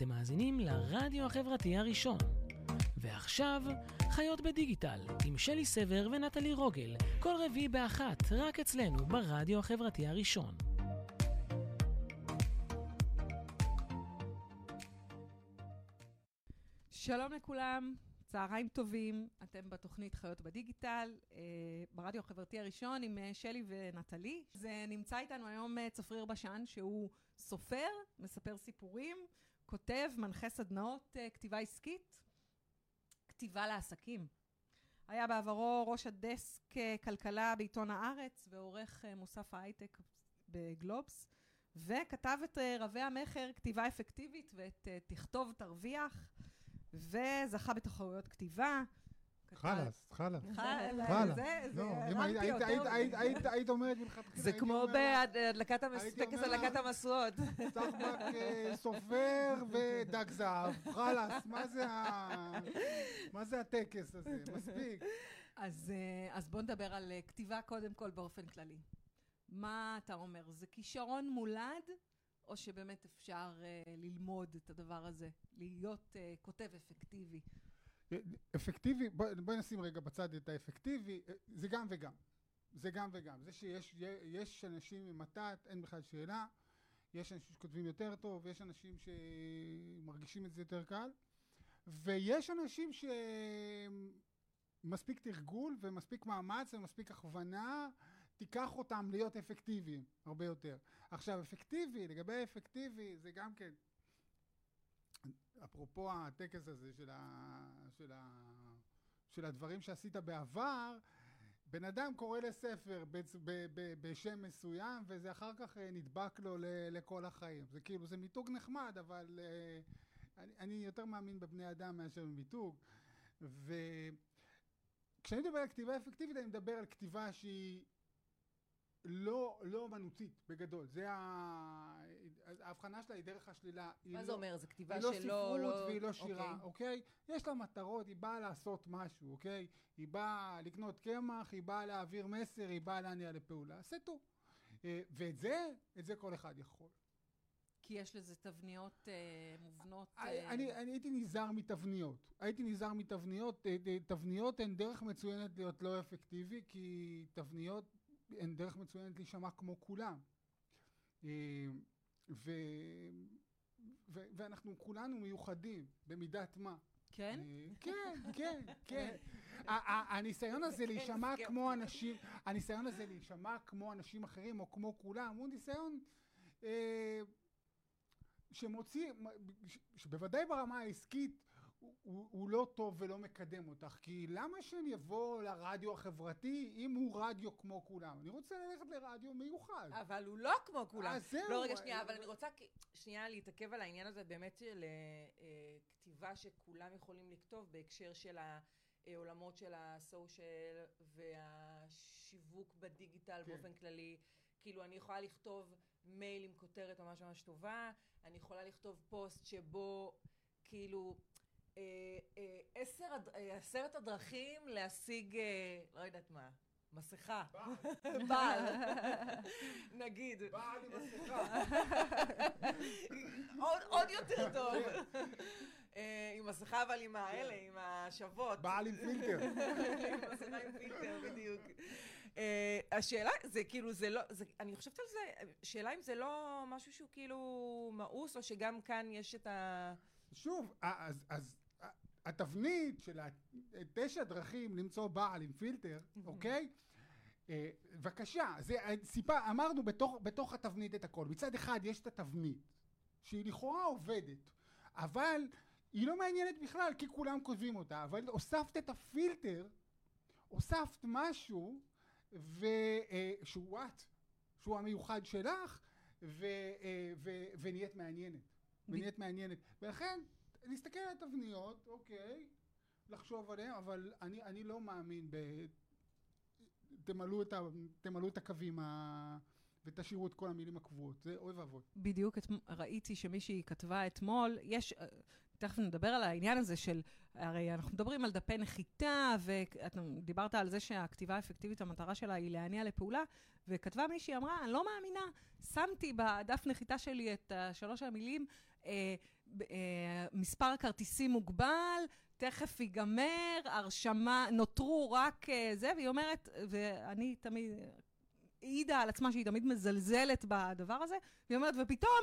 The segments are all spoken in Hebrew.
אתם מאזינים לרדיו החברתי הראשון. ועכשיו, חיות בדיגיטל, עם שלי סבר ונטלי רוגל, כל רביעי באחת, רק אצלנו, ברדיו החברתי הראשון. שלום לכולם, צהריים טובים, אתם בתוכנית חיות בדיגיטל, אה, ברדיו החברתי הראשון עם אה, שלי ונטלי. זה נמצא איתנו היום אה, צפריר בשן, שהוא סופר, מספר סיפורים, כותב, מנחה סדנאות כתיבה עסקית, כתיבה לעסקים. היה בעברו ראש הדסק כלכלה בעיתון הארץ ועורך מוסף ההייטק בגלובס, וכתב את רבי המכר, כתיבה אפקטיבית ואת תכתוב תרוויח. וזכה בתחרויות כתיבה. חלאס, חלאס. חלאס. זה, זה, הרמתי אותו. היית אומרת מלכתחילה. זה כמו בהדלקת טקס הדלקת המשואות. סחבק סופר ודג זהב. חלאס, מה זה הטקס הזה? מספיק. אז בוא נדבר על כתיבה קודם כל באופן כללי. מה אתה אומר? זה כישרון מולד? או שבאמת אפשר ללמוד את הדבר הזה, להיות כותב אפקטיבי? אפקטיבי, בואי בוא נשים רגע בצד את האפקטיבי, אה, זה גם וגם. זה גם וגם. זה שיש אנשים עם מתת, אין בכלל שאלה. יש אנשים שכותבים יותר טוב, יש אנשים שמרגישים את זה יותר קל, ויש אנשים שמספיק תרגול ומספיק מאמץ ומספיק הכוונה תיקח אותם להיות אפקטיביים הרבה יותר. עכשיו, אפקטיבי, לגבי אפקטיבי, זה גם כן, אפרופו הטקס הזה של, ה, של, ה, של הדברים שעשית בעבר, בן אדם קורא לספר בצ, ב, ב, בשם מסוים, וזה אחר כך אה, נדבק לו ל, לכל החיים. זה כאילו, זה מיתוג נחמד, אבל uh, אני, אני יותר מאמין בבני אדם מאשר במיתוג. וכשאני מדבר על כתיבה אפקטיבית, אני מדבר על כתיבה שהיא לא, לא אומנותית, בגדול. זה ה... ההבחנה שלה היא דרך השלילה. מה זה לא, אומר? זו כתיבה שלא... היא לא ספרות לא... והיא לא שירה, אוקיי. אוקיי? יש לה מטרות, היא באה לעשות משהו, אוקיי? היא באה לקנות קמח, היא באה להעביר מסר, היא באה להניע לפעולה. סטו. אה, ואת זה, את זה כל אחד יכול. כי יש לזה תבניות אה, מובנות. אה... אני, אני הייתי נזהר מתבניות. הייתי נזהר מתבניות. תבניות הן דרך מצוינת להיות לא אפקטיבי, כי תבניות הן דרך מצוינת להישמע כמו כולם. ו, ו, ואנחנו כולנו מיוחדים, במידת מה. כן? אה, כן, כן, כן. הניסיון הזה להישמע. כמו אנשים, הניסיון הזה להישמע כמו אנשים אחרים או כמו כולם, הוא ניסיון אה, שמוציא, שבוודאי ברמה העסקית הוא, הוא לא טוב ולא מקדם אותך, כי למה שאני אבוא לרדיו החברתי אם הוא רדיו כמו כולם? אני רוצה ללכת לרדיו מיוחד. אבל הוא לא כמו כולם. אז זהו. לא, רגע, שנייה, אבל אני רוצה שנייה להתעכב על העניין הזה באמת של uh, כתיבה שכולם יכולים לכתוב בהקשר של העולמות של הסושיאל והשיווק בדיגיטל כן. באופן כללי. כאילו, אני יכולה לכתוב מייל עם כותרת ממש ממש טובה, אני יכולה לכתוב פוסט שבו, כאילו... אה, אה, אה, עשרת הדרכים להשיג, לא יודעת מה, מסכה. בעל. בעל. נגיד. בעל עם מסכה. עוד יותר טוב. עם מסכה אבל עם האלה, עם השוות. בעל עם פילטר. עם מסכה עם פילטר, בדיוק. השאלה, זה כאילו, זה לא, אני חושבת על זה, שאלה אם זה לא משהו שהוא כאילו מאוס, או שגם כאן יש את ה... שוב, אז, אז התבנית של תשע דרכים למצוא בעל עם פילטר, אוקיי? אה, בבקשה, זה סיפה, אמרנו בתוך, בתוך התבנית את הכל. מצד אחד יש את התבנית, שהיא לכאורה עובדת, אבל היא לא מעניינת בכלל, כי כולם כותבים אותה, אבל הוספת את הפילטר, הוספת משהו, ו, אה, שהוא את, שהוא המיוחד שלך, ו, אה, ו, ונהיית מעניינת. ונהיית מעניינת. ולכן, להסתכל על התבניות, אוקיי, לחשוב עליהן, אבל אני, אני לא מאמין ב... תמלאו את, ה... תמלאו את הקווים ה... ותשאירו את כל המילים הקבועות, זה אוי ואבוי. בדיוק, את... ראיתי שמישהי כתבה אתמול, יש, תכף נדבר על העניין הזה של, הרי אנחנו מדברים על דפי נחיתה, ודיברת על זה שהכתיבה האפקטיבית, המטרה שלה היא להניע לפעולה, וכתבה מישהי, אמרה, אני לא מאמינה, שמתי בדף נחיתה שלי את שלוש המילים, אה, אה, מספר כרטיסים מוגבל, תכף ייגמר, הרשמה, נותרו רק אה, זה, והיא אומרת, ואני תמיד, העידה על עצמה שהיא תמיד מזלזלת בדבר הזה, והיא אומרת, ופתאום,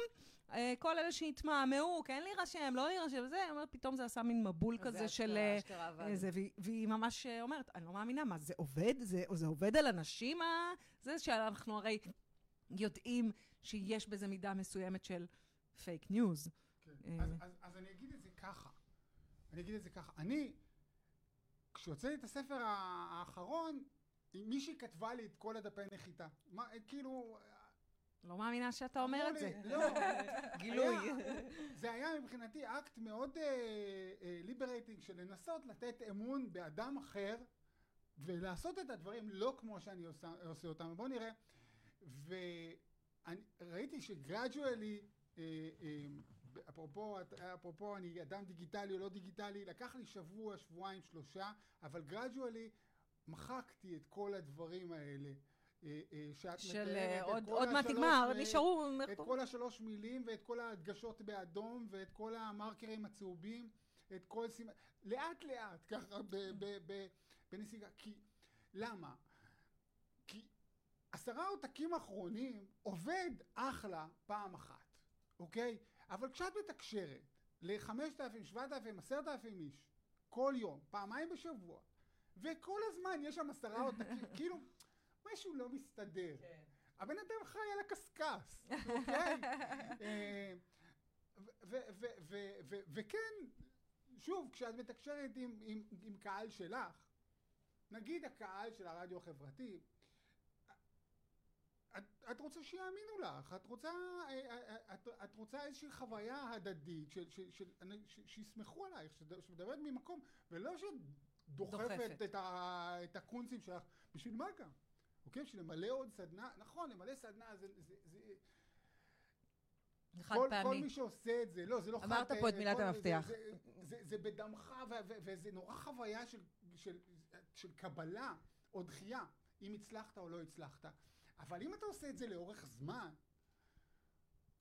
אה, כל אלה שהתמהמהו, כן להירשם, לא להירשם, וזה, היא אומרת, פתאום זה עשה מין מבול כזה של... אה, זה, והיא, והיא ממש אומרת, אני לא מאמינה, מה, זה עובד? זה, זה עובד על אנשים? זה שאנחנו הרי יודעים שיש בזה מידה מסוימת של פייק ניוז. כן. אז, אז, אז אני אגיד את זה ככה. אני אגיד את זה ככה. אני, כשהוצאתי את הספר האחרון, מישהי כתבה לי את כל הדפי נחיתה. מה, כאילו... לא מאמינה שאתה אומר את זה. לא, גילוי. זה היה מבחינתי אקט מאוד liberating של לנסות לתת אמון באדם אחר ולעשות את הדברים לא כמו שאני עושה, עושה אותם. בואו נראה. וראיתי שגרדואלי, אפרופו, אפרופו אני אדם דיגיטלי או לא דיגיטלי, לקח לי שבוע, שבועיים, שלושה, אבל גרדואלי מחקתי את כל הדברים האלה. אה, אה, שאת של מתארת, עוד, עוד מעט נגמר, נשארו... את כל השלוש מילים ואת כל ההדגשות באדום ואת כל המרקרים הצהובים, את כל סימן... לאט לאט, ככה בנסיגה. כי... למה? כי עשרה עותקים אחרונים עובד אחלה פעם אחת, אוקיי? אבל כשאת מתקשרת לחמשת אלפים, שבעת אלפים, עשרת אלפים איש כל יום, פעמיים בשבוע, וכל הזמן יש שם עשרה עותקים, כאילו, משהו לא מסתדר. כן. הבן אדם חי על הקשקש, אוקיי? אה, וכן, שוב, כשאת מתקשרת עם, עם, עם קהל שלך, נגיד הקהל של הרדיו החברתי, את, רוצה שיאמינו לך, את רוצה, את, את רוצה איזושהי חוויה הדדית, של, של, של, של, שיסמכו עלייך, שמדברת ממקום, ולא שדוחפת את, ה, את הקונצים שלך, בשביל מה גם? אוקיי? בשביל למלא עוד סדנה, נכון, למלא סדנה זה... זה, זה חד כל, פעמי. כל מי שעושה את זה, לא, זה לא חד פעמי. אמרת פה את מילת המפתח. זה, זה, זה, זה בדמך, וזה נורא חוויה של, של, של קבלה או דחייה, אם הצלחת או לא הצלחת. אבל אם אתה עושה את זה לאורך זמן,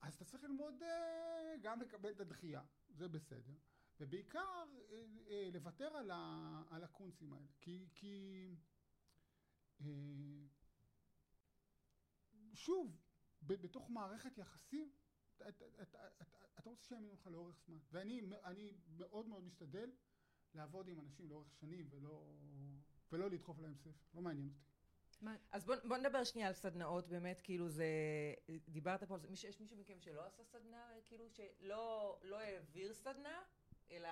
אז אתה צריך ללמוד אה, גם לקבל את הדחייה, זה בסדר. ובעיקר אה, אה, לוותר על, ה, על הקונצים האלה. כי, כי שוב, בתוך מערכת יחסים, אתה רוצה שיאמינו לך לאורך זמן. ואני מאוד מאוד משתדל לעבוד עם אנשים לאורך שנים ולא, ולא לדחוף להם ספר, לא מעניין אותי. אז בוא, בוא נדבר שנייה על סדנאות, באמת, כאילו זה, דיברת פה על זה, יש מישהו מכם שלא עשה סדנה, כאילו שלא לא העביר סדנה, אלא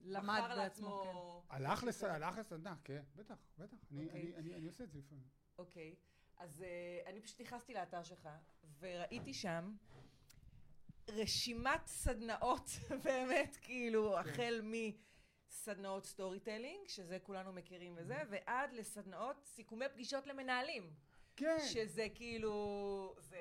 למד בעצמו, כן. הלך, לס... הלך לסדנה, כן, בטח, בטח, okay. אני, אוקיי. אני, אני, אני עושה את זה לפעמים. אוקיי, okay. אז uh, אני פשוט נכנסתי לאתר שלך, וראיתי שם רשימת סדנאות, באמת, כאילו, כן. החל מ... סדנאות storytelling, שזה כולנו מכירים וזה, ועד לסדנאות סיכומי פגישות למנהלים. כן. שזה כאילו, זה,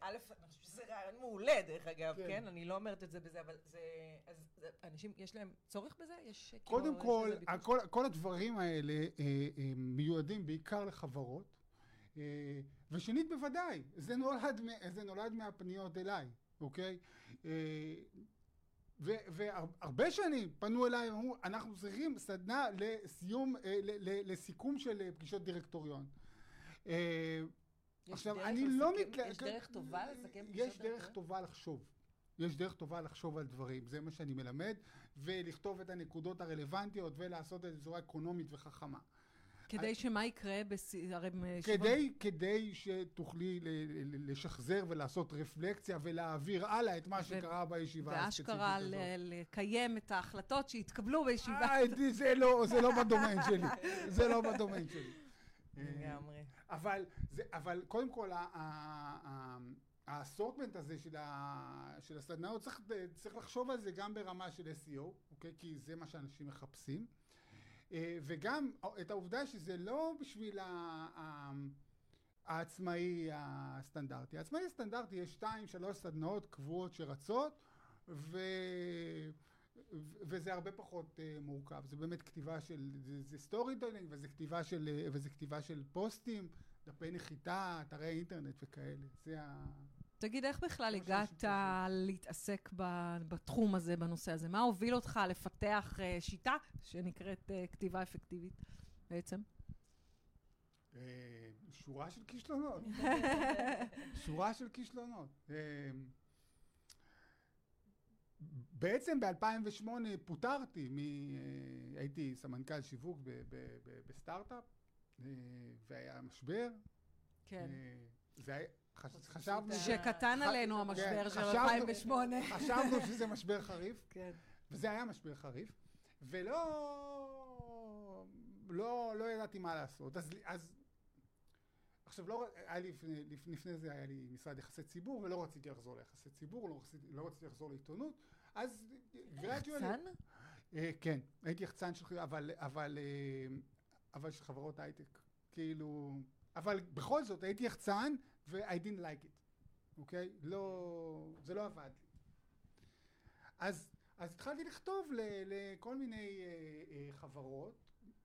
א', אני חושבת שזה רעיון מעולה דרך אגב, כן. כן? אני לא אומרת את זה בזה, אבל זה, אז אנשים, יש להם צורך בזה? יש כאילו... קודם כל, כל, כל הדברים האלה אה, אה, מיועדים בעיקר לחברות, אה, ושנית בוודאי, זה נולד, זה נולד מהפניות אליי, אוקיי? אה, והרבה שנים פנו אליי, אמרו, אנחנו צריכים סדנה לסיום, אה, לסיכום של אה, פגישות דירקטוריון. אה, עכשיו, אני לא מתל... יש דרך טובה לסכם פגישות יש דרך טובה לחשוב. יש דרך טובה לחשוב על דברים, זה מה שאני מלמד, ולכתוב את הנקודות הרלוונטיות ולעשות את זה בצורה אקונומית וחכמה. כדי שמה יקרה, בס... הרי... כדי, כדי שתוכלי לשחזר ולעשות רפלקציה ולהעביר הלאה את מה שקרה בישיבה הספציפית הזאת. ואשכרה לקיים את ההחלטות שהתקבלו בישיבה. אה, זה לא, זה לא בדומיין שלי. זה לא בדומיין שלי. לגמרי. אבל, זה, אבל קודם כל, ה assortment הזה של, ה, של הסדנאות, צריך, צריך לחשוב על זה גם ברמה של SEO, אוקיי? כי זה מה שאנשים מחפשים. אה, וגם את העובדה שזה לא בשביל העצמאי הסטנדרטי. העצמאי הסטנדרטי יש שתיים, שלוש סדנאות קבועות שרצות, ו... וזה הרבה פחות uh, מורכב, זה באמת כתיבה של, זה, זה storytelling וזה כתיבה של, אה, וזה כתיבה של פוסטים, דפי נחיתה, אתרי אינטרנט וכאלה, זה ה... תגיד, איך בכלל כמו הגעת להתעסק בתחום הזה, בנושא הזה? מה הוביל אותך לפתח אה, שיטה שנקראת אה, כתיבה אפקטיבית בעצם? אה, שורה של כישלונות, שורה של כישלונות. בעצם ב-2008 פוטרתי, מ... הייתי סמנכ"ל שיווק בסטארט-אפ, והיה משבר. כן. זה היה, חשבנו, שקטן עלינו המשבר של חשבנו- 2008. חשבנו שזה משבר חריף, כן. וזה היה משבר חריף, ולא לא, לא ידעתי מה לעשות. אז, אז עכשיו, לא, היה לי, לפני, לפני, זה היה לי משרד יחסי ציבור, ולא רציתי לחזור ליחסי ציבור, לא רציתי, לא רציתי לחזור לעיתונות, אז gradually... יחצן? אה, כן, הייתי יחצן של, אבל, אבל, אה, אבל של חברות הייטק, כאילו, אבל בכל זאת הייתי יחצן ו- I didn't like it, אוקיי? לא, זה לא עבד לי. אז, אז התחלתי לכתוב ל- לכל מיני אה, אה, חברות,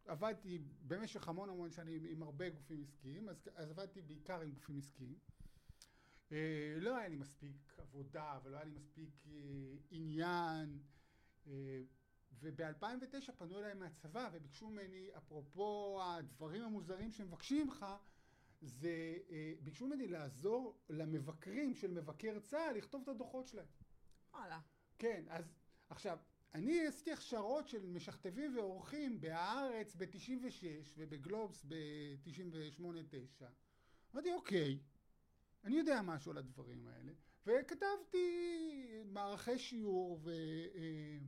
עבדתי במשך המון המון שנים עם הרבה גופים עסקיים, אז, אז עבדתי בעיקר עם גופים עסקיים. אה, לא היה לי מספיק עבודה ולא היה לי מספיק אה, עניין. אה, וב-2009 פנו אליי מהצבא וביקשו ממני, אפרופו הדברים המוזרים שמבקשים ממך, זה אה, ביקשו ממני לעזור למבקרים של מבקר צה"ל לכתוב את הדוחות שלהם. וואלה. כן, אז עכשיו, אני עשיתי הכשרות של משכתבים ועורכים בהארץ ב-96 ובגלובס ב-98-9. אמרתי, אוקיי, אני יודע משהו על הדברים האלה, וכתבתי מערכי שיעור ו... אה,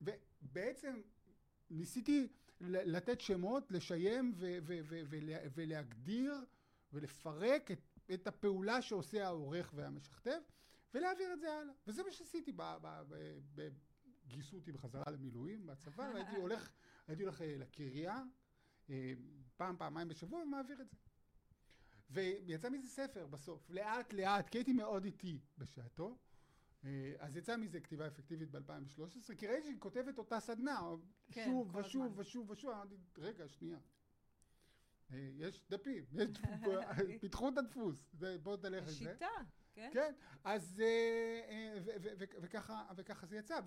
ובעצם ניסיתי לתת שמות, לשיים ו- ו- ו- ולה- ולהגדיר ולפרק את, את הפעולה שעושה העורך והמשכתב ולהעביר את זה הלאה. וזה מה שעשיתי, ב- ב- ב- ב- גייסו אותי בחזרה למילואים בצבא והייתי הולך, הייתי הולך אה, לקריה אה, פעם, פעמיים בשבוע ומעביר את זה. ויצא מזה ספר בסוף, לאט לאט, כי הייתי מאוד איטי בשעתו. אה, אז יצא מזה כתיבה אפקטיבית ב-2013, כי ראיתי שהיא כותבת אותה סדנה, כן, שוב ושוב הזמן. ושוב ושוב, אמרתי, רגע, שנייה. אה, יש דפים, יש פיתחו את הדפוס, זה- בוא תלך על זה. שיטה, כן? כן, אז אה, וככה זה יצא,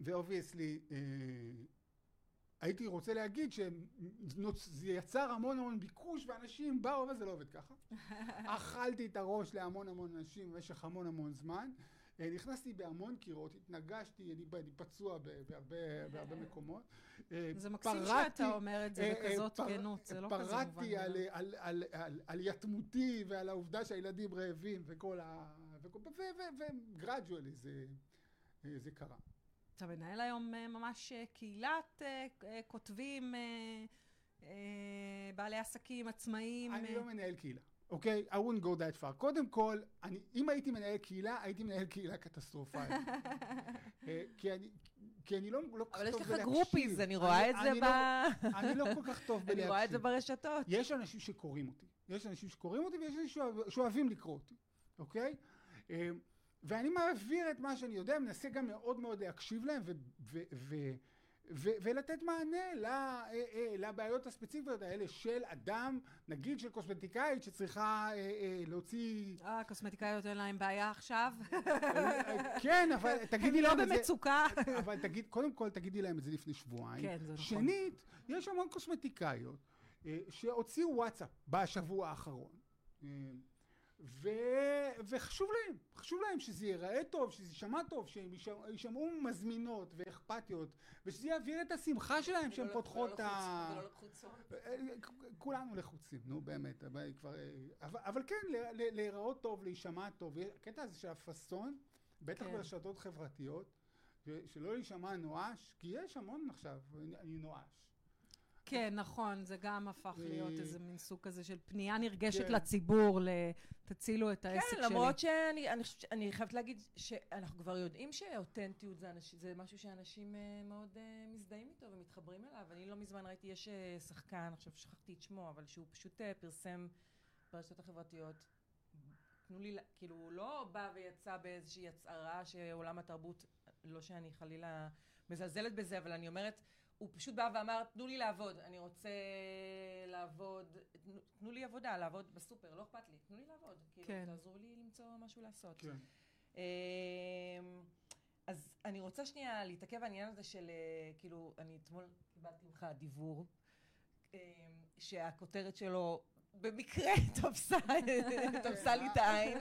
ואובייסלי הייתי רוצה להגיד שזה יצר המון המון ביקוש ואנשים באו, אבל זה לא עובד ככה. אכלתי את הראש להמון המון אנשים במשך המון המון זמן. אה, נכנסתי בהמון קירות, התנגשתי, אני אני פצוע בהרבה בהרבה מקומות. אה, זה מקסים פרעתי- שאתה אומר את זה אה, אה, בכזאת פר- כנות, זה לא כזה מובן פרעתי על. על, על, על, על יתמותי ועל העובדה שהילדים רעבים וכל ה... וגרדואלי זה, אה, זה קרה. אתה מנהל היום אה, ממש אה, קהילת אה, כותבים, בעלי עסקים, עצמאים. אני לא מנהל קהילה, אוקיי? I wouldn't go that far. קודם כל, אני, אם הייתי מנהל קהילה, הייתי מנהל קהילה קטסטרופלית. כי אני... כי אני לא, לא כל כך אבל יש טוב לך בלהקשיב. גרופיז, אני רואה את זה אני ב... לא- אני לא כל כך טוב בלהקשיב. אני רואה את זה ברשתות. יש אנשים שקוראים אותי. יש אנשים שקוראים אותי ויש אנשים שאוהב- שאוהבים לקרוא אותי, אוקיי? אה, ואני מעביר את מה שאני יודע, מנסה גם מאוד מאוד להקשיב להם ולתת מענה ל- אה, אה, לבעיות הספציפיות האלה של אדם, נגיד של קוסמטיקאית שצריכה אה, אה, להוציא... אה, הקוסמטיקאיות אין להם בעיה עכשיו. כן, אבל תגידי הם לא להם את זה... במצוקה. אבל תגיד, קודם כל תגידי להם את זה לפני שבועיים. כן, זה נכון. שנית, יש המון קוסמטיקאיות שהוציאו וואטסאפ בשבוע האחרון. אה, ו... וחשוב להם, חשוב להם שזה ייראה טוב, שזה יישמע טוב, שהם יישמע- יישמעו מזמינות ואכפתיות, ושזה יעביר את השמחה שלהם שהן פותחות את ה... ולא לקחו צאן. אה, כולנו לחוצים, נו באמת, אבל, כבר, אה, אבל, אבל כן, להיראות טוב, להישמע טוב. הקטע הזה של הפאסון, בטח כן. ברשתות חברתיות, שלא להישמע נואש, כי יש המון עכשיו, אני נואש. כן, נכון, זה גם הפך להיות אה, איזה מין סוג כזה של פנייה נרגשת כן. לציבור, תצילו את העסק כן, שלי. למרות שאני אני חושבת, אני חייבת להגיד שאנחנו כבר יודעים שאותנטיות זה, אנש, זה משהו שאנשים אה, מאוד אה, מזדהים איתו ומתחברים אליו. אני לא מזמן ראיתי, יש שחקן, עכשיו שכחתי את שמו, אבל שהוא פשוט פרסם ברשתות החברתיות תנו לי, כאילו, הוא לא בא ויצא באיזושהי הצהרה שעולם התרבות, לא שאני חלילה מזלזלת בזה, אבל אני אומרת, הוא פשוט בא ואמר, תנו לי לעבוד, אני רוצה לעבוד, תנו, תנו לי עבודה, לעבוד בסופר, לא אכפת לי, תנו לי לעבוד. כאילו, כן. תעזרו לי למצוא משהו לעשות. כן. אמ, אז אני רוצה שנייה להתעכב על העניין הזה של, אה, כאילו, אני אתמול קיבלתי ממך דיוור, אמ, שהכותרת שלו במקרה תפסה, לי את העין.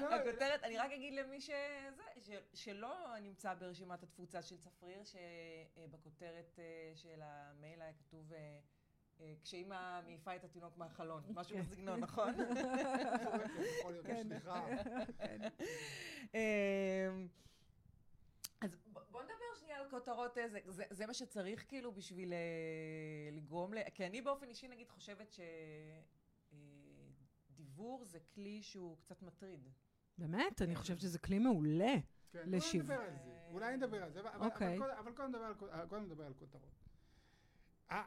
לא- הכותרת, אני רק אגיד למי שזה, ש- שלא נמצא ברשימת התפוצה של צפריר, שבכותרת אה, של המייל היה כתוב אה, אה, כשאימא מעיפה את התינוק מהחלון, משהו כן. בסגנון, נכון? יכול להיות, כן. סליחה. אמ, אז ב- בוא נדבר שנייה על כותרות, אה, זה, זה, זה מה שצריך כאילו בשביל אה, לגרום ל... כי אני באופן אישי נגיד חושבת שדיבור זה כלי שהוא קצת מטריד. באמת? אני חושבת שזה כלי מעולה. כן, לשיווק. אולי נדבר על זה, אולי נדבר על זה, אבל- אוקיי. אבל קודם- אבל קודם נדבר על אה, קודם נדבר על כותרות. אה,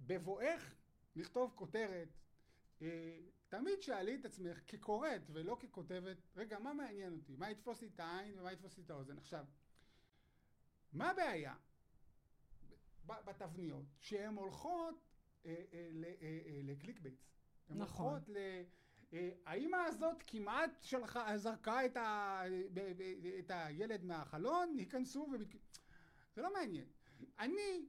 בבואך לכתוב כותרת, אה, תמיד שאלי את עצמך כקוראת ולא ככותבת, רגע, מה מעניין אותי? מה יתפוס לי את העין ומה יתפוס לי את האוזן? עכשיו, מה הבעיה בתבניות? שהן הולכות אה, אה, אה, ל clickbaits. הן נכון. הולכות ל... האימא הזאת כמעט שלחה, זרקה את, ה, את הילד מהחלון, ייכנסו ו... זה לא מעניין. אני,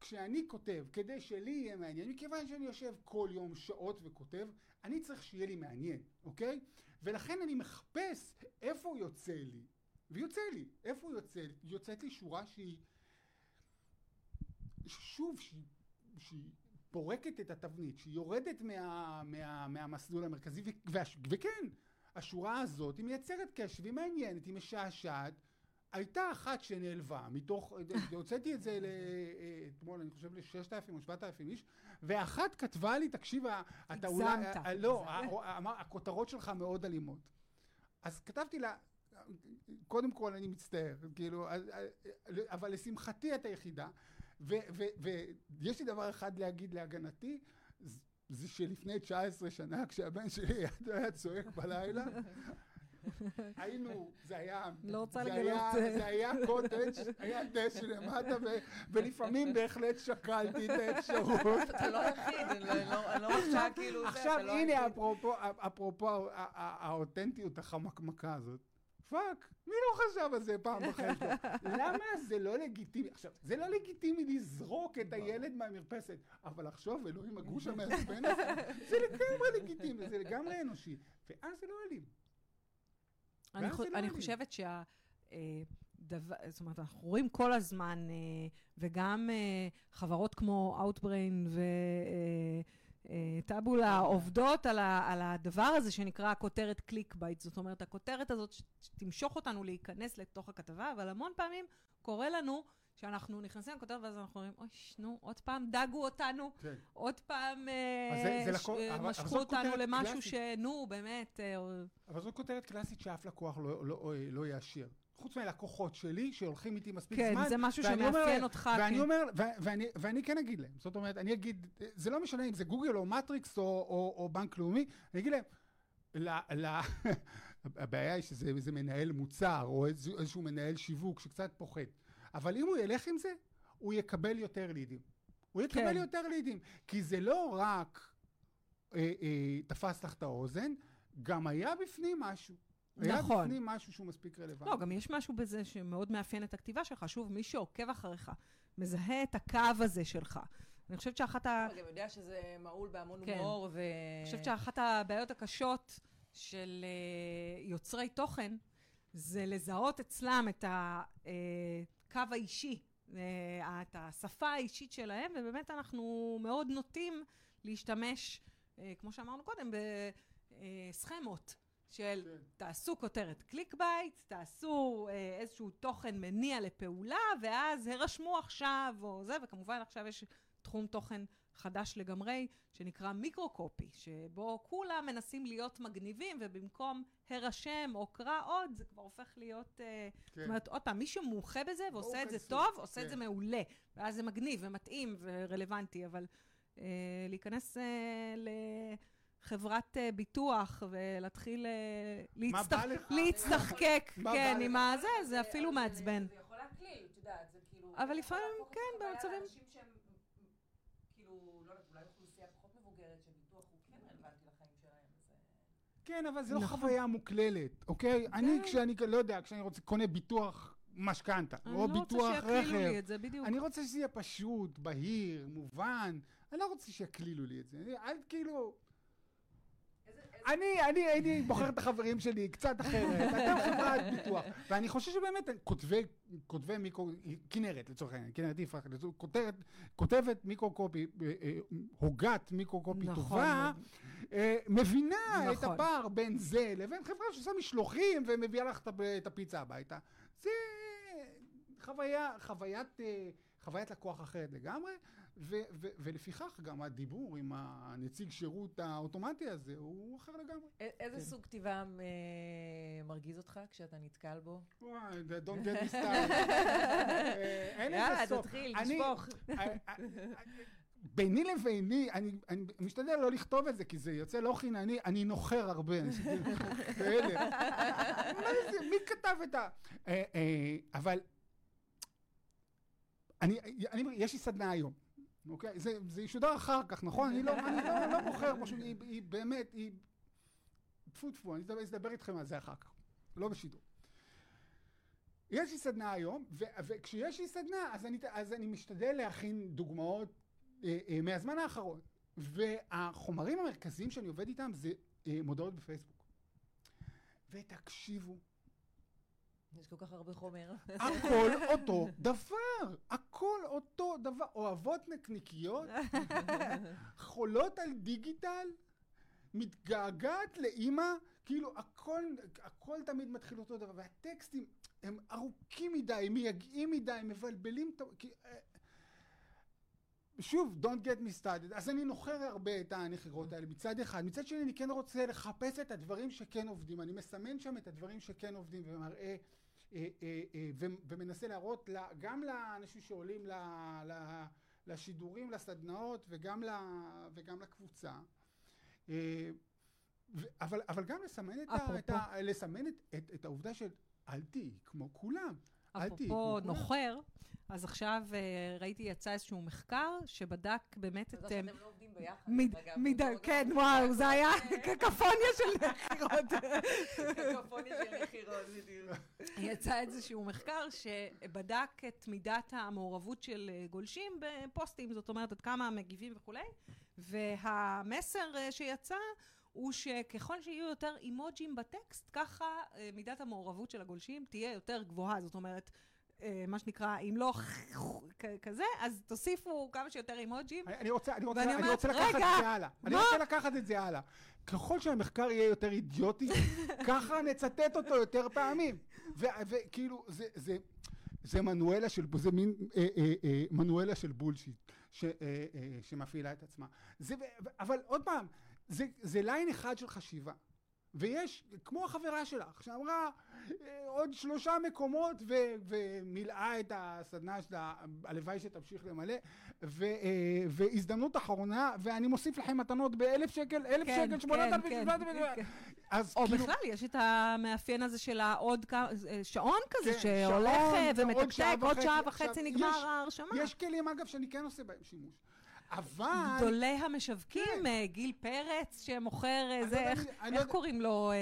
כשאני כותב, כדי שלי יהיה מעניין, מכיוון שאני יושב כל יום שעות וכותב, אני צריך שיהיה לי מעניין, אוקיי? ולכן אני מחפש איפה יוצא לי, ויוצא לי, איפה יוצא לי? יוצאת לי שורה שהיא, שוב, שהיא, שהיא פורקת את התבנית, שהיא יורדת מה, מה, מהמסלול המרכזי, ו, והש, וכן, השורה הזאת היא מייצרת קשב, היא מעניינת, היא משעשעת. הייתה אחת שנעלבה מתוך, הוצאתי את זה אתמול, אני חושב לששת אלפים או שבעת אלפים איש, ואחת כתבה לי, תקשיב, אתה אולי, הגזמת. לא, הכותרות שלך מאוד אלימות. אז כתבתי לה, קודם כל אני מצטער, כאילו, אז- אבל לשמחתי את היחידה, ויש לי דבר אחד להגיד להגנתי, זה שלפני 19 שנה, כשהבן שלי היה צועק בלילה, היינו, זה היה, לא רוצה זה לגלות, אה. זה היה קוטג', היה דשא למטה, ולפעמים בהחלט שקלתי את האפשרות. אתה לא היחיד, אני לא- אני לא- לא רוצה כאילו זה, עכשיו לא הנה. אפרופו, האותנטיות החמקמקה הזאת. fuck, מי לא חשב על זה פעם בחיים שלו? למה זה לא לגיטימי? עכשיו, זה לא לגיטימי לזרוק את הילד מהמרפסת, אבל לחשוב, אלוהים, הגוש המעצבן הזה, זה לגמרי לגיטימי, זה לגמרי אנושי. ואז זה לא אלים. אני, חו- לא אני. חושבת שה... אה, דבר, זאת אומרת, אנחנו רואים כל הזמן, אה, וגם אה, חברות כמו Outbrain ו Taboola עובדות על, ה, על הדבר הזה שנקרא כותרת clickbait. זאת אומרת, הכותרת הזאת שתמשוך אותנו להיכנס לתוך הכתבה, אבל המון פעמים קורה לנו שאנחנו נכנסים לכותרת ואז אנחנו אומרים, אוי, נו, עוד פעם דגו אותנו, כן. עוד פעם אה, זה- זה ש- משכו אותנו למשהו קלאסית. שנו, באמת, אה, אבל זו כותרת קלאסית שאף לקוח לא- לא לא יאשר. חוץ מהלקוחות שלי, שהולכים איתי מספיק כן, זמן. זה משהו אומר שמאפיין להם- אותך. ואני כן. אומר, ו- ואני, ואני כן אגיד להם, זאת אומרת, אני אגיד, זה לא משנה אם זה גוגל או מטריקס או, או, או בנק לאומי, אני אגיד להם, ל, ל, הבעיה היא שזה איזה מנהל מוצר או איזשהו, איזשהו מנהל שיווק שקצת פוחד, אבל אם הוא ילך עם זה, הוא יקבל יותר לידים. הוא יקבל כן. יותר לידים, כי זה לא רק אה, אה, תפס לך את האוזן, גם היה בפנים משהו. היה נכון. בפנים משהו שהוא מספיק רלוונטי. לא, גם יש משהו בזה שמאוד מאפיין את הכתיבה שלך. שוב, מי שעוקב אחריך, מזהה את הקו הזה שלך. אני חושבת שאחת ה... אתה גם יודע שזה מהול בהמון כן. הומור, ו... אני חושבת שאחת הבעיות הקשות של אה, יוצרי תוכן, זה לזהות אצלם את הקו האישי, אה, את השפה האישית שלהם, ובאמת אנחנו מאוד נוטים להשתמש, אה, כמו שאמרנו קודם, בסכמות. של כן. תעשו כותרת clickbait, תעשו אה, איזשהו תוכן מניע לפעולה, ואז הרשמו עכשיו, או זה, וכמובן עכשיו יש תחום תוכן חדש לגמרי, שנקרא מיקרו-קופי, שבו כולם מנסים להיות מגניבים, ובמקום הרשם או קרא עוד, זה כבר הופך להיות... אה, כן. זאת אומרת, עוד פעם, מי שמומחה בזה ועושה את זה כנסו, טוב, עושה את כן. זה מעולה. ואז זה מגניב ומתאים ורלוונטי, אבל אה, להיכנס אה, חברת אה, ביטוח ולהתחיל אה? להצטחקק, כן, עם? הזה, זה אפילו מעצבן. זה יכול להקליל, את יודעת, זה כאילו... אבל לפעמים, כן, במצבים- שהם, כאילו, לא יודעת, אולי אוכלוסייה פחות מבוגרת, שביטוח הוא כן רלוונטי לחיים שלהם, אז... כן, אבל זה לא נכון. חוויה מוקללת, אוקיי? אני, כשאני, לא יודע, כשאני רוצה, קונה ביטוח משכנתה, אני או לא רוצה ביטוח שיקלילו לי רכב, את זה, בדיוק. אני רוצה שזה יהיה פשוט, בהיר, מובן. אני לא רוצה שיקלילו לי את זה. אני- אל כאילו... אני, אני הייתי בוחר את החברים שלי קצת אחרת, אתם חברת ביטוח. ואני חושב שבאמת, כותבי, כותבי מיקרו, כנרת לצורך העניין, כנרת יפרח, כותבת, כותבת מיקרו-קופי, אה, אה, הוגת מיקרו-קופי נכון טובה, מאוד. אה, מבינה את נכון. הפער בין זה לבין חברה שעושה משלוחים ומביאה לך את את הפיצה הביתה. זה חוויה, חוויית, חוויית לקוח אחרת לגמרי, ו, ו, ולפיכך גם הדיבור עם הנציג שירות האוטומטי הזה הוא אחר לגמרי. א- איזה כן. סוג כתיבה אה, מרגיז אותך כשאתה נתקל בו? וואי, don't get me started. אה, אין יאללה, לזה סוף. תתחיל, אני- תשפוך. אה, אה, ביני לביני, אני, אני משתדל לא לכתוב את זה, כי זה יוצא לא חינני, אני נוחר הרבה. כאלה. מה זה, מי כתב את ה... אבל... אני, אני, יש לי סדנה היום, אוקיי? זה, זה ישודר אחר כך, נכון? אני לא, אני לא, לא מוכר, פשוט, היא, היא באמת, היא... טפו טפו, אני אדבר איתכם על זה אחר כך, לא בשידור. יש לי סדנה היום, ו- וכשיש לי סדנה, אז אני, אז אני משתדל להכין דוגמאות אה, אה, מהזמן האחרון. והחומרים המרכזיים שאני עובד איתם זה אה, מודעות בפייסבוק. ותקשיבו, יש כל כך הרבה חומר. הכל אותו דבר, הכל אותו דבר. אוהבות נקניקיות, חולות על דיגיטל, מתגעגעת לאימא, כאילו הכל, הכל תמיד מתחיל אותו דבר, והטקסטים הם ארוכים מדי, מייגעים מדי, מבלבלים את ה... אה, שוב, don't get me started. אז אני נוחר הרבה את הנחירות האלה מצד אחד. מצד שני, אני כן רוצה לחפש את הדברים שכן עובדים. אני מסמן שם את הדברים שכן עובדים ומראה, אה, אה, אה, ומנסה להראות לה, גם לאנשים שעולים לשידורים, לסדנאות, וגם, ל, וגם לקבוצה. אה, אבל, אבל גם לסמן את, ה, את, ה, לסמן את, את, את העובדה של אל תהיי כמו כולם. אפרופו. נוחר, אז עכשיו אה, ראיתי יצא איזשהו מחקר שבדק באמת את... אה, שאתם לא עובדים ביחד. לא- כן, וואו, זה היה קקופוניה של נחירות. קקופוניה של נחירות, בדיוק. יצא איזשהו מחקר שבדק את מידת המעורבות של אה, גולשים בפוסטים, זאת אומרת, עד כמה מגיבים וכולי, והמסר אה, שיצא הוא שככל שיהיו יותר אימוג'ים בטקסט, ככה אה, מידת המעורבות של הגולשים תהיה יותר גבוהה. זאת אומרת, מה שנקרא, אם לא כזה, אז תוסיפו כמה שיותר אימוג'ים. אני- אני רוצה, אני רוצה, אני אומרת, רוצה לקחת רגע, את זה הלאה. אני מה? רוצה לקחת את זה הלאה. ככל שהמחקר יהיה יותר אידיוטי, ככה נצטט אותו יותר פעמים. וכאילו, זה, זה, זה מנואלה של, זה מין אה, אה, אה, מנואלה של בולשיט, ש, אה, אה, שמפעילה את עצמה. זה, אבל עוד פעם, זה, זה ליין אחד של חשיבה. ויש, כמו החברה שלך, שאמרה אה, עוד שלושה מקומות ו, ומילאה את הסדנה שלה, הלוואי שתמשיך למלא, ו, אה, והזדמנות אחרונה, ואני מוסיף לכם מתנות באלף שקל, אלף כן, שקל, שמונת כן, אלפים, כן, שבעת אלפים, כן. אז או כאילו, בכלל, יש את המאפיין הזה של העוד אה, שעון כזה, כן, שהולך אה, עוד ומתקתק, שעה עוד שעה וחצי. וחצי עכשיו, נגמר יש- ההרשמה. יש כלים אגב שאני כן עושה בהם שימוש, אבל... גדולי המשווקים, כן. אה, גיל פרץ שמוכר אה, אני זה, לא יודע איך אני לא איך יודע- קוראים לו, אה,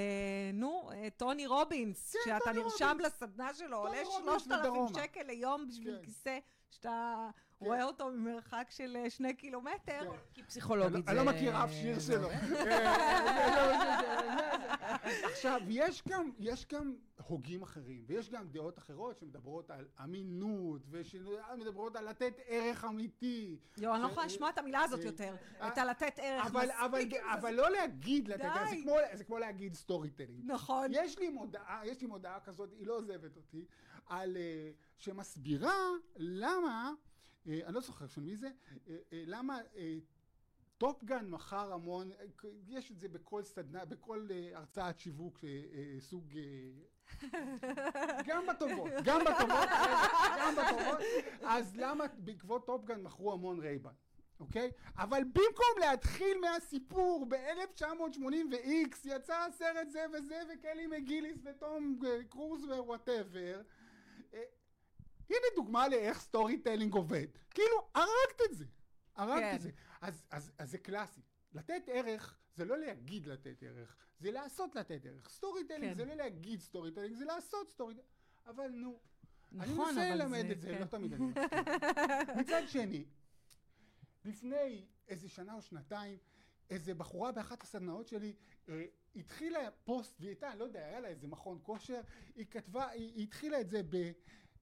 נו, אה, טוני רובינס, כן, שאתה טוני נרשם רובינס. לסדנה שלו, עולה רובינס 3,000 בדרומה. שקל ליום בשביל כן. כיסא, שאתה רואה אותו ממרחק של אה, שני קילומטר. כן. כי פסיכולוגית אני זה... לא מכיר אף שיר שלו. עכשיו, יש גם, יש גם הוגים אחרים, ויש גם דעות אחרות שמדברות על אמינות, ושמדברות על לתת ערך אמיתי. יואו, אני לא יכולה לשמוע את המילה הזאת יותר, את הלתת ערך אבל, מספיק. אבל לא להגיד לתת ערך, זה. כמו, להגיד storytelling. נכון. יש לי מודעה, יש לי מודעה כזאת, היא לא עוזבת אותי, על, אה, שמסבירה למה, אה, אני לא זוכר של מי זה, אה, למה Top Gun מכר המון, יש את זה בכל סדנה, בכל הרצאת שיווק, סוג... גם בטובות, גם בטובות, גם בטובות, אז למה בעקבות Top Gun מכרו המון Ray-Ban? אוקיי? אבל במקום להתחיל מהסיפור ב-1980 ו-X יצא הסרט זה וזה וקלי מגיליס וטום קרוז ו whatever אה, הנה דוגמה לאיך storytelling עובד כאילו הרגת את זה הרגת כן. את זה אז, אז, אז זה קלאסי לתת ערך זה לא להגיד לתת ערך זה לעשות לתת ערך storytelling כן. זה לא להגיד storytelling זה לעשות storytelling אבל נו נכון, אני מנסה ללמד זה- את זה, כן. לא תמיד אני מצליח. מצד שני, לפני איזה שנה או שנתיים, איזה בחורה באחת הסדנאות שלי אה, התחילה פוסט, והיא הייתה, לא יודע, היה לה איזה מכון כושר, היא כתבה, היא, היא התחילה את זה ב...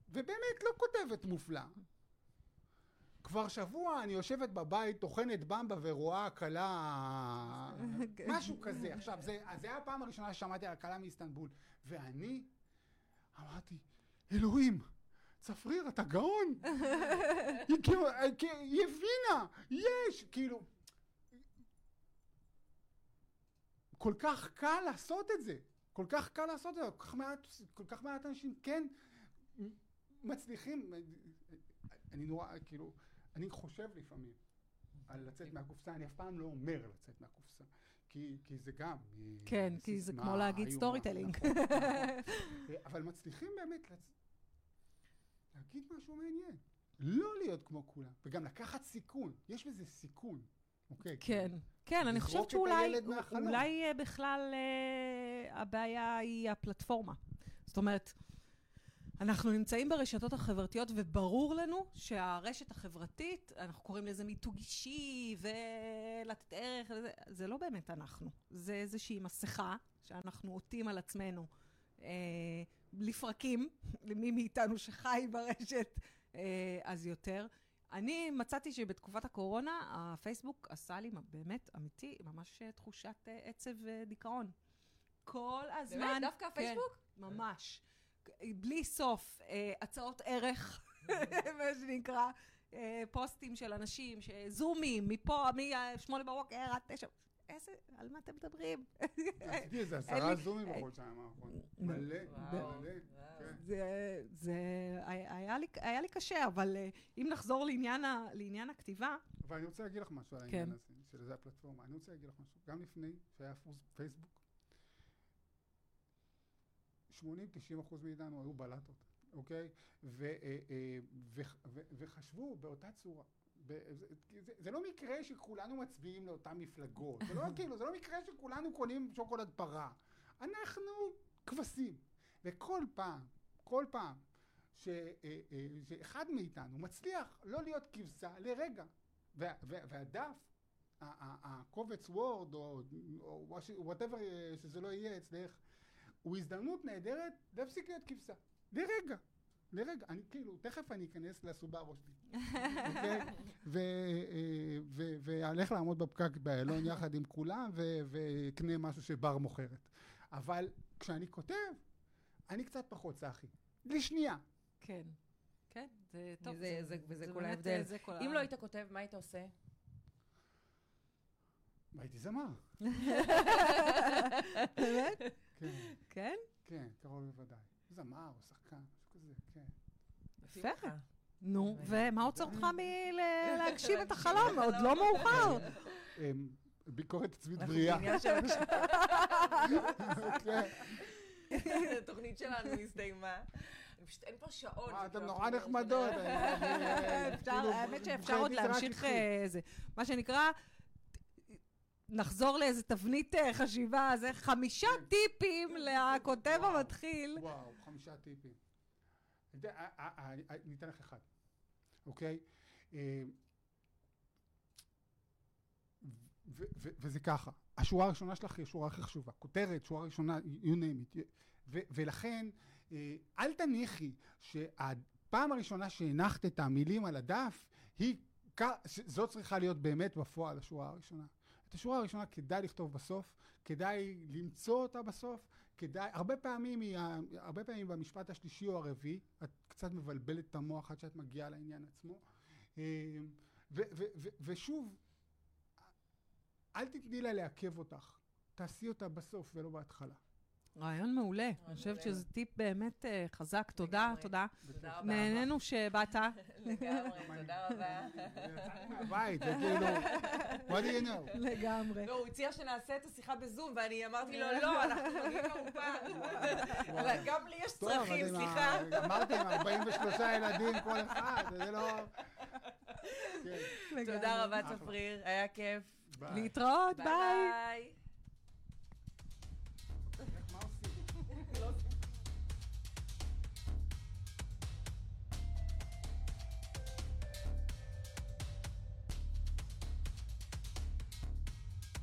ובאמת לא כותבת מופלא. כבר שבוע אני יושבת בבית, טוחנת במבה ורואה כלה... משהו כזה. עכשיו, זה, זה היה הפעם הראשונה ששמעתי על כלה מאיסטנבול, ואני אמרתי, אלוהים, צפריר, אתה גאון. היא כאילו, היא הבינה, יש, כאילו... כל כך קל לעשות את זה. כל כך קל לעשות את זה. כל כך מעט, כל כך מעט אנשים כן מצליחים. אני נורא, כאילו, אני חושב לפעמים על לצאת מהקופסה, אני אף פעם לא אומר לצאת מהקופסה. כי, כי זה גם... אה, כן, כי זה כמו להגיד storytelling. נכון. אה, אבל מצליחים באמת לצ... להגיד משהו מעניין. לא להיות כמו כולם, וגם לקחת סיכון. יש בזה סיכון, אוקיי? כן, כן, אני חושבת שאולי. אולי אה, בכלל אה, הבעיה היא הפלטפורמה. זאת אומרת, אנחנו נמצאים ברשתות החברתיות וברור לנו שהרשת החברתית, אנחנו קוראים לזה מיתוג אישי ולתת ערך, וזה, זה לא באמת אנחנו. זה איזושהי מסכה שאנחנו עוטים על עצמנו אה, לפרקים, למי מאיתנו שחי ברשת, אה, אז יותר. אני מצאתי שבתקופת הקורונה, הפייסבוק עשה לי באמת, אמיתי, ממש אה, תחושת אה, עצב ודיכאון. כל הזמן... באמת? דווקא כן, הפייסבוק? ממש. בלי סוף אה, הצעות ערך, מה שנקרא, אה, פוסטים של אנשים, זומים, מפה, מ-8 בבוקר עד 9. איזה, על מה אתם מדברים? עשיתי איזה עשרה זומים בחודשיים האחרונים. נו. מלא, מלא. כן. זה, היה, לי, קשה, אבל אה, אם נחזור לעניין, הכתיבה, אבל אני רוצה להגיד לך משהו על כן. העניין הזה, של זה הפלטפורמה. אני רוצה להגיד לך משהו. גם לפני שהיה פייסבוק, 80-90 אחוז מאיתנו היו בלטות, אוקיי? ו- אה, אה, ו- ו- וחשבו באותה צורה. זה- זה- זה לא מקרה שכולנו מצביעים לאותן מפלגות. זה לא כאילו, זה לא מקרה שכולנו קונים שוקולד פרה. אנחנו כבשים. וכל פעם, כל פעם, ש- אה, שאחד מאיתנו מצליח לא להיות כבשה לרגע, וה- וה- והדף, הקובץ Word, או whatever שזה לא יהיה אצלך, הוא הזדמנות נהדרת להפסיק להיות כבשה. לרגע. לרגע. אני כאילו, תכף אני אכנס לסובארו שלי. אוקיי? אה, ואלך לעמוד בפקק באיילון יחד עם כולם, ואקנה משהו שבר מוכרת. אבל כשאני כותב, אני קצת פחות צחי. לשנייה. כן. כן, זה טוב. זה- זה- וזה כל ההבדל. זה כל אם ה- לא היית כותב, מה היית עושה? והייתי זמר. באמת? כן, כן? כן, קרוב לוודאי. זמר או שחקן, משהו כזה, כן. יפה. נו, ומה עוצר אותך מלהגשים את החלום? עוד לא מאוחר. אמ, ביקורת עצמית בריאה. כן. התוכנית שלנו הסתיימה. פשוט, אין פה שעון. אה, אתם שכאילו נורא נחמדות. כאילו, האמת שאפשר עוד להמשיך התחיל. אה. מה שנקרא, נחזור לאיזה תבנית אה, חשיבה, זה חמישה כן. טיפים לכותב וואו. המתחיל. וואו, חמישה טיפים. אה, אה, אני אתן לך אחד, אוקיי? וזה ככה, השורה הראשונה שלך היא השורה הכי חשובה, כותרת, שורה ראשונה, you name it. ולכן, אל תניחי שהפעם הראשונה שהנחת את המילים על הדף, היא, זאת צריכה להיות באמת בפועל השורה הראשונה. את השורה הראשונה כדאי לכתוב בסוף, כדאי למצוא אותה בסוף, כדאי, הרבה פעמים, היא, הרבה פעמים במשפט השלישי או הרביעי, את קצת מבלבלת את המוח עד שאת מגיעה לעניין עצמו. אה, ו- ו- ו- ושוב, אל תתני לה לעכב אותך, תעשי אותה בסוף ולא בהתחלה. רעיון מעולה. אני חושבת. שזה טיפ באמת אה, חזק. תודה, לגמרי. תודה. תודה רבה. נהנינו שבאת. לגמרי, תודה רבה. מהבית, זה כאילו, what do you know? לגמרי. לא, הוא הציע שנעשה את השיחה בזום, ואני אמרתי לו, לא, אנחנו מגיעים. אבל גם לי יש צרכים, סליחה. אמרתי, עם 43 ילדים כל אחד, זה לא... כן, תודה רבה, אחלה. צפריר, היה כיף. להתראות. ביי.